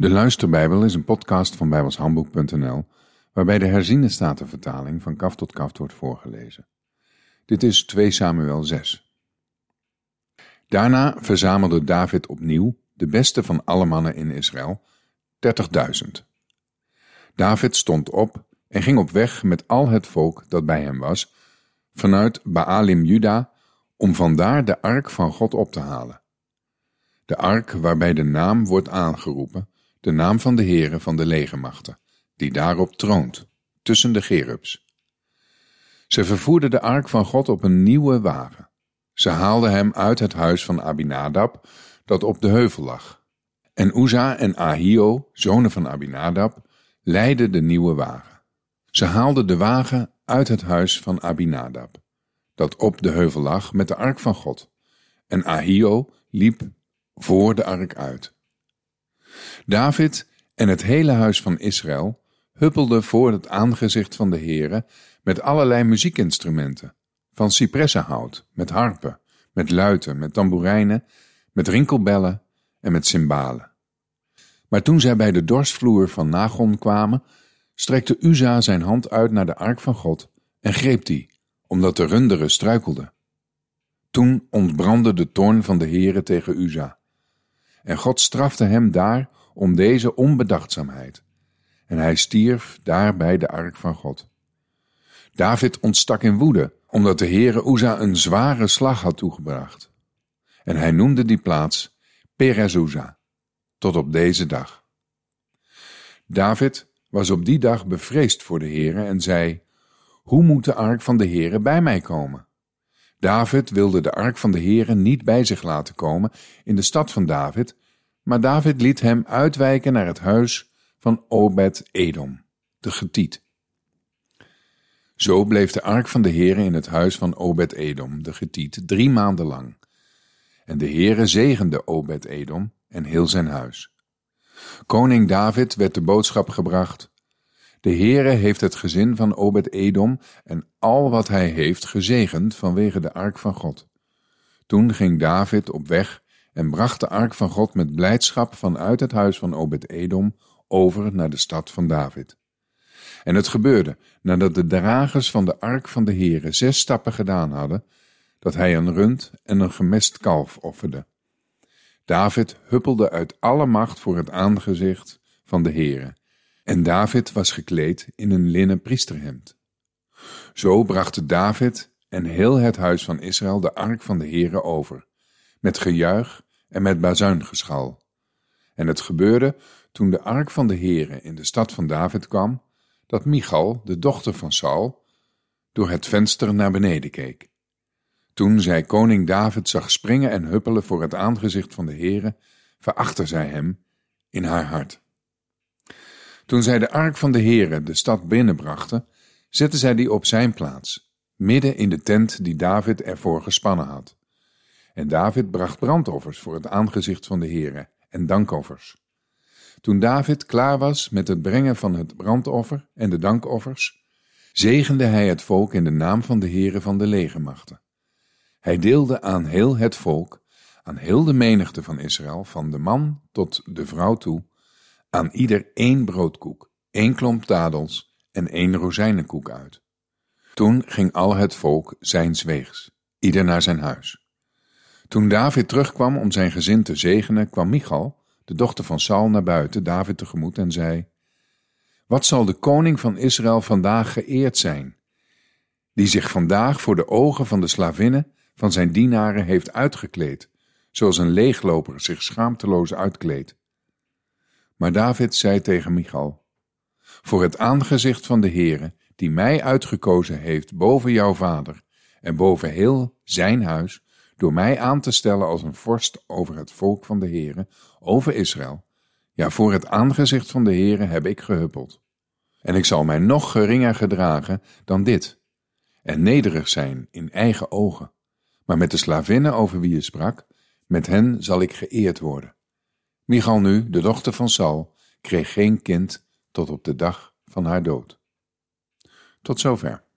De Luisterbijbel is een podcast van bijbelshandboek.nl waarbij de herziene statenvertaling van kaf tot kaf wordt voorgelezen. Dit is 2 Samuel 6. Daarna verzamelde David opnieuw de beste van alle mannen in Israël, 30.000. David stond op en ging op weg met al het volk dat bij hem was, vanuit Baalim Juda, om vandaar de ark van God op te halen. De ark waarbij de naam wordt aangeroepen, de naam van de Heere van de legermachten, die daarop troont, tussen de gerubs. Ze vervoerden de ark van God op een nieuwe wagen. Ze haalden hem uit het huis van Abinadab, dat op de heuvel lag. En Uza en Ahio, zonen van Abinadab, leidden de nieuwe wagen. Ze haalden de wagen uit het huis van Abinadab, dat op de heuvel lag met de ark van God. En Ahio liep voor de ark uit. David en het hele huis van Israël huppelden voor het aangezicht van de Heere met allerlei muziekinstrumenten, van cipressenhout, met harpen, met luiten, met tamboerijnen, met rinkelbellen en met cymbalen. Maar toen zij bij de dorsvloer van Nagon kwamen, strekte Uza zijn hand uit naar de ark van God en greep die, omdat de runderen struikelden. Toen ontbrandde de toorn van de Heere tegen Uza. En God strafte hem daar om deze onbedachtzaamheid. En hij stierf daar bij de ark van God. David ontstak in woede, omdat de Heere Uza een zware slag had toegebracht. En hij noemde die plaats Perezuza, tot op deze dag. David was op die dag bevreesd voor de Heere en zei, Hoe moet de ark van de Heere bij mij komen? David wilde de ark van de Heere niet bij zich laten komen in de stad van David, maar David liet hem uitwijken naar het huis van Obed-Edom, de Getiet. Zo bleef de ark van de Heere in het huis van Obed-Edom, de Getiet, drie maanden lang. En de Heere zegende Obed-Edom en heel zijn huis. Koning David werd de boodschap gebracht. De Heere heeft het gezin van Obed-Edom en al wat hij heeft gezegend vanwege de ark van God. Toen ging David op weg en bracht de ark van God met blijdschap vanuit het huis van Obed-Edom over naar de stad van David. En het gebeurde, nadat de dragers van de ark van de Heere zes stappen gedaan hadden, dat hij een rund en een gemest kalf offerde. David huppelde uit alle macht voor het aangezicht van de Heere, en David was gekleed in een linnen priesterhemd. Zo brachten David en heel het huis van Israël de ark van de Heere over, met gejuich en met bazuingeschal. En het gebeurde toen de ark van de Heere in de stad van David kwam, dat Michal, de dochter van Saul, door het venster naar beneden keek. Toen zij koning David zag springen en huppelen voor het aangezicht van de Heere, verachtte zij hem in haar hart. Toen zij de ark van de Heere de stad binnenbrachten, zette zij die op zijn plaats, midden in de tent die David ervoor gespannen had. En David bracht brandoffers voor het aangezicht van de Heere en dankoffers. Toen David klaar was met het brengen van het brandoffer en de dankoffers, zegende hij het volk in de naam van de Heere van de legermachten. Hij deelde aan heel het volk, aan heel de menigte van Israël, van de man tot de vrouw toe, aan ieder één broodkoek, één klomp dadels en één rozijnenkoek uit. Toen ging al het volk zijns weegs, ieder naar zijn huis. Toen David terugkwam om zijn gezin te zegenen, kwam Michal, de dochter van Saul, naar buiten David tegemoet en zei: Wat zal de koning van Israël vandaag geëerd zijn, die zich vandaag voor de ogen van de slavinnen van zijn dienaren heeft uitgekleed, zoals een leegloper zich schaamteloos uitkleedt. Maar David zei tegen Michal: Voor het aangezicht van de Heere, die mij uitgekozen heeft boven jouw vader en boven heel zijn huis, door mij aan te stellen als een vorst over het volk van de Heere, over Israël. Ja, voor het aangezicht van de Heere heb ik gehuppeld. En ik zal mij nog geringer gedragen dan dit, en nederig zijn in eigen ogen. Maar met de slavinnen over wie je sprak, met hen zal ik geëerd worden. Michal nu, de dochter van Saul, kreeg geen kind tot op de dag van haar dood. Tot zover.